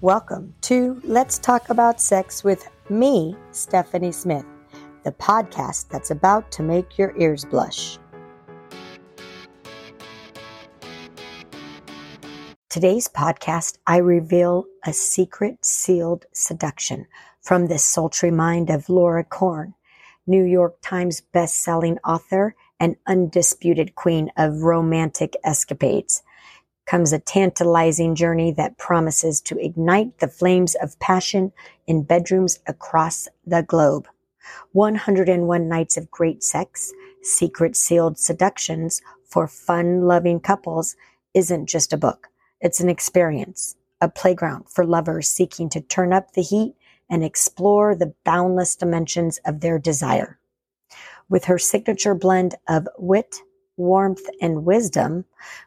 Welcome to Let's Talk About Sex with me, Stephanie Smith, the podcast that's about to make your ears blush. Today's podcast, I reveal a secret sealed seduction from the sultry mind of Laura Corn, New York Times best-selling author and undisputed queen of romantic escapades comes a tantalizing journey that promises to ignite the flames of passion in bedrooms across the globe. 101 Nights of Great Sex, Secret Sealed Seductions for Fun Loving Couples isn't just a book. It's an experience, a playground for lovers seeking to turn up the heat and explore the boundless dimensions of their desire. With her signature blend of wit, warmth, and wisdom,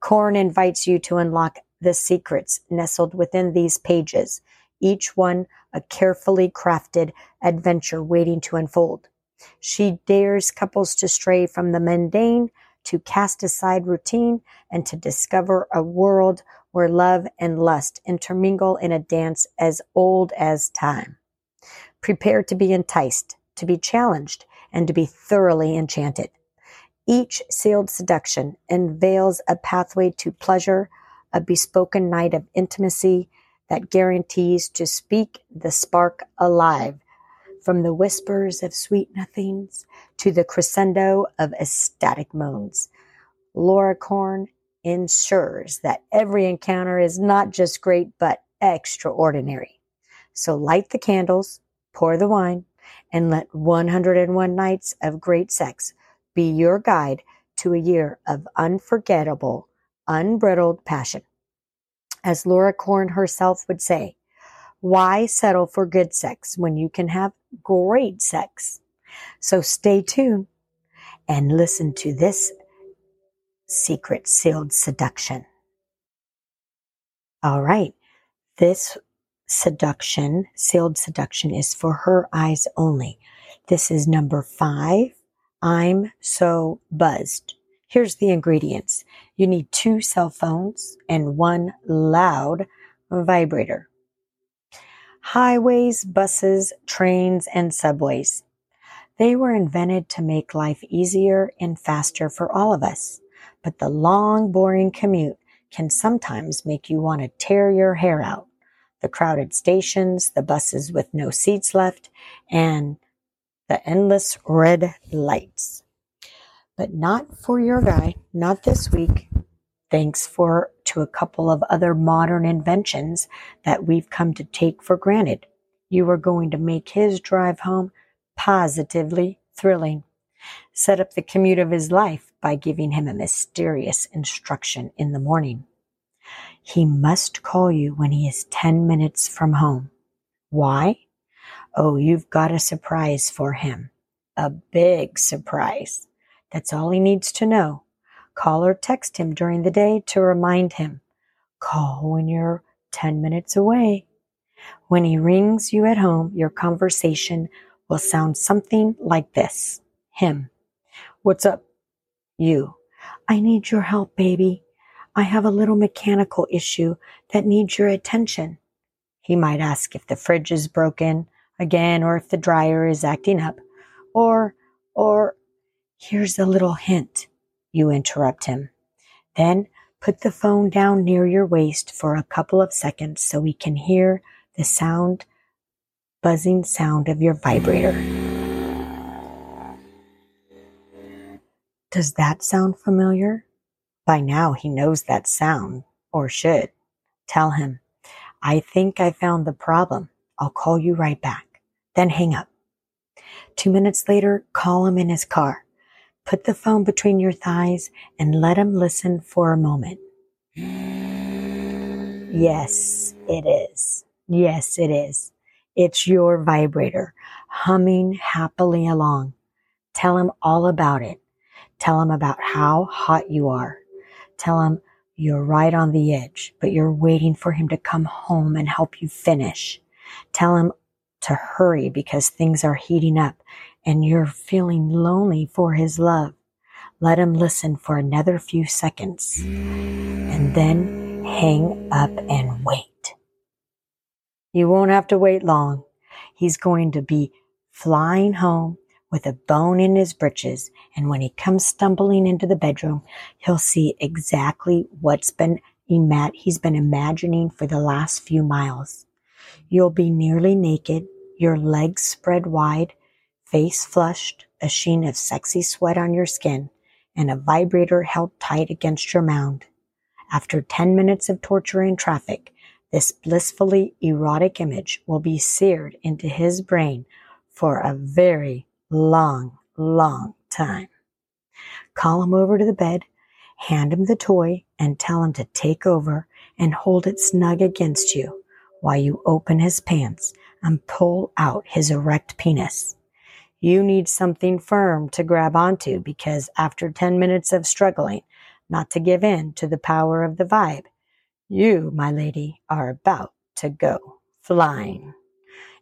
Corn invites you to unlock the secrets nestled within these pages, each one a carefully crafted adventure waiting to unfold. She dares couples to stray from the mundane, to cast aside routine, and to discover a world where love and lust intermingle in a dance as old as time. Prepare to be enticed, to be challenged, and to be thoroughly enchanted. Each sealed seduction unveils a pathway to pleasure, a bespoken night of intimacy that guarantees to speak the spark alive, from the whispers of sweet nothings to the crescendo of ecstatic moans. Laura Corn ensures that every encounter is not just great, but extraordinary. So light the candles, pour the wine, and let 101 nights of great sex be your guide to a year of unforgettable, unbridled passion. As Laura Corn herself would say, why settle for good sex when you can have great sex? So stay tuned and listen to this secret sealed seduction. All right. This seduction, sealed seduction is for her eyes only. This is number five I'm so buzzed. Here's the ingredients. You need two cell phones and one loud vibrator. Highways, buses, trains, and subways. They were invented to make life easier and faster for all of us. But the long, boring commute can sometimes make you want to tear your hair out. The crowded stations, the buses with no seats left, and the endless red lights. But not for your guy, not this week. Thanks for to a couple of other modern inventions that we've come to take for granted. You are going to make his drive home positively thrilling. Set up the commute of his life by giving him a mysterious instruction in the morning. He must call you when he is 10 minutes from home. Why? Oh, you've got a surprise for him. A big surprise. That's all he needs to know. Call or text him during the day to remind him. Call when you're 10 minutes away. When he rings you at home, your conversation will sound something like this. Him. What's up? You. I need your help, baby. I have a little mechanical issue that needs your attention. He might ask if the fridge is broken again or if the dryer is acting up. Or, or, here's a little hint. You interrupt him. Then put the phone down near your waist for a couple of seconds so we can hear the sound, buzzing sound of your vibrator. Does that sound familiar? By now he knows that sound, or should. Tell him, I think I found the problem. I'll call you right back then hang up. Two minutes later, call him in his car. Put the phone between your thighs and let him listen for a moment. Yes, it is. Yes, it is. It's your vibrator humming happily along. Tell him all about it. Tell him about how hot you are. Tell him you're right on the edge, but you're waiting for him to come home and help you finish. Tell him to hurry because things are heating up and you're feeling lonely for his love. Let him listen for another few seconds and then hang up and wait. You won't have to wait long. He's going to be flying home with a bone in his britches. And when he comes stumbling into the bedroom, he'll see exactly what's been he's been imagining for the last few miles. You'll be nearly naked, your legs spread wide, face flushed, a sheen of sexy sweat on your skin, and a vibrator held tight against your mound. After 10 minutes of torturing traffic, this blissfully erotic image will be seared into his brain for a very long, long time. Call him over to the bed, hand him the toy, and tell him to take over and hold it snug against you while you open his pants and pull out his erect penis. You need something firm to grab onto because after 10 minutes of struggling not to give in to the power of the vibe, you, my lady, are about to go flying.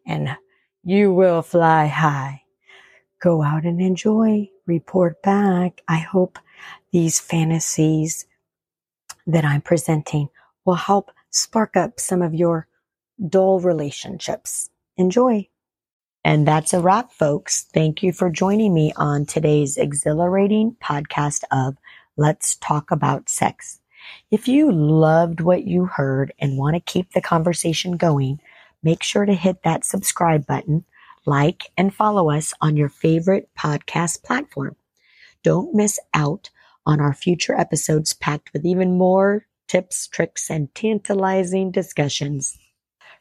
And you will fly high. Go out and enjoy. Report back. I hope these fantasies that I'm presenting will help spark up some of your dull relationships. Enjoy. And that's a wrap, folks. Thank you for joining me on today's exhilarating podcast of Let's Talk About Sex. If you loved what you heard and want to keep the conversation going, make sure to hit that subscribe button, like, and follow us on your favorite podcast platform. Don't miss out on our future episodes packed with even more tips, tricks, and tantalizing discussions.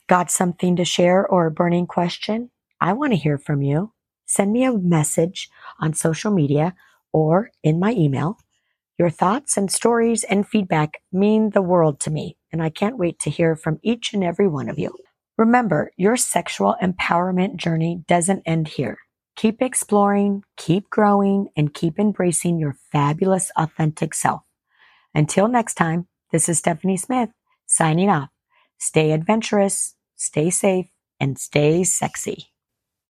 Got something to share or a burning question? I want to hear from you. Send me a message on social media or in my email. Your thoughts and stories and feedback mean the world to me, and I can't wait to hear from each and every one of you. Remember, your sexual empowerment journey doesn't end here. Keep exploring, keep growing, and keep embracing your fabulous, authentic self. Until next time, this is Stephanie Smith signing off. Stay adventurous, stay safe, and stay sexy.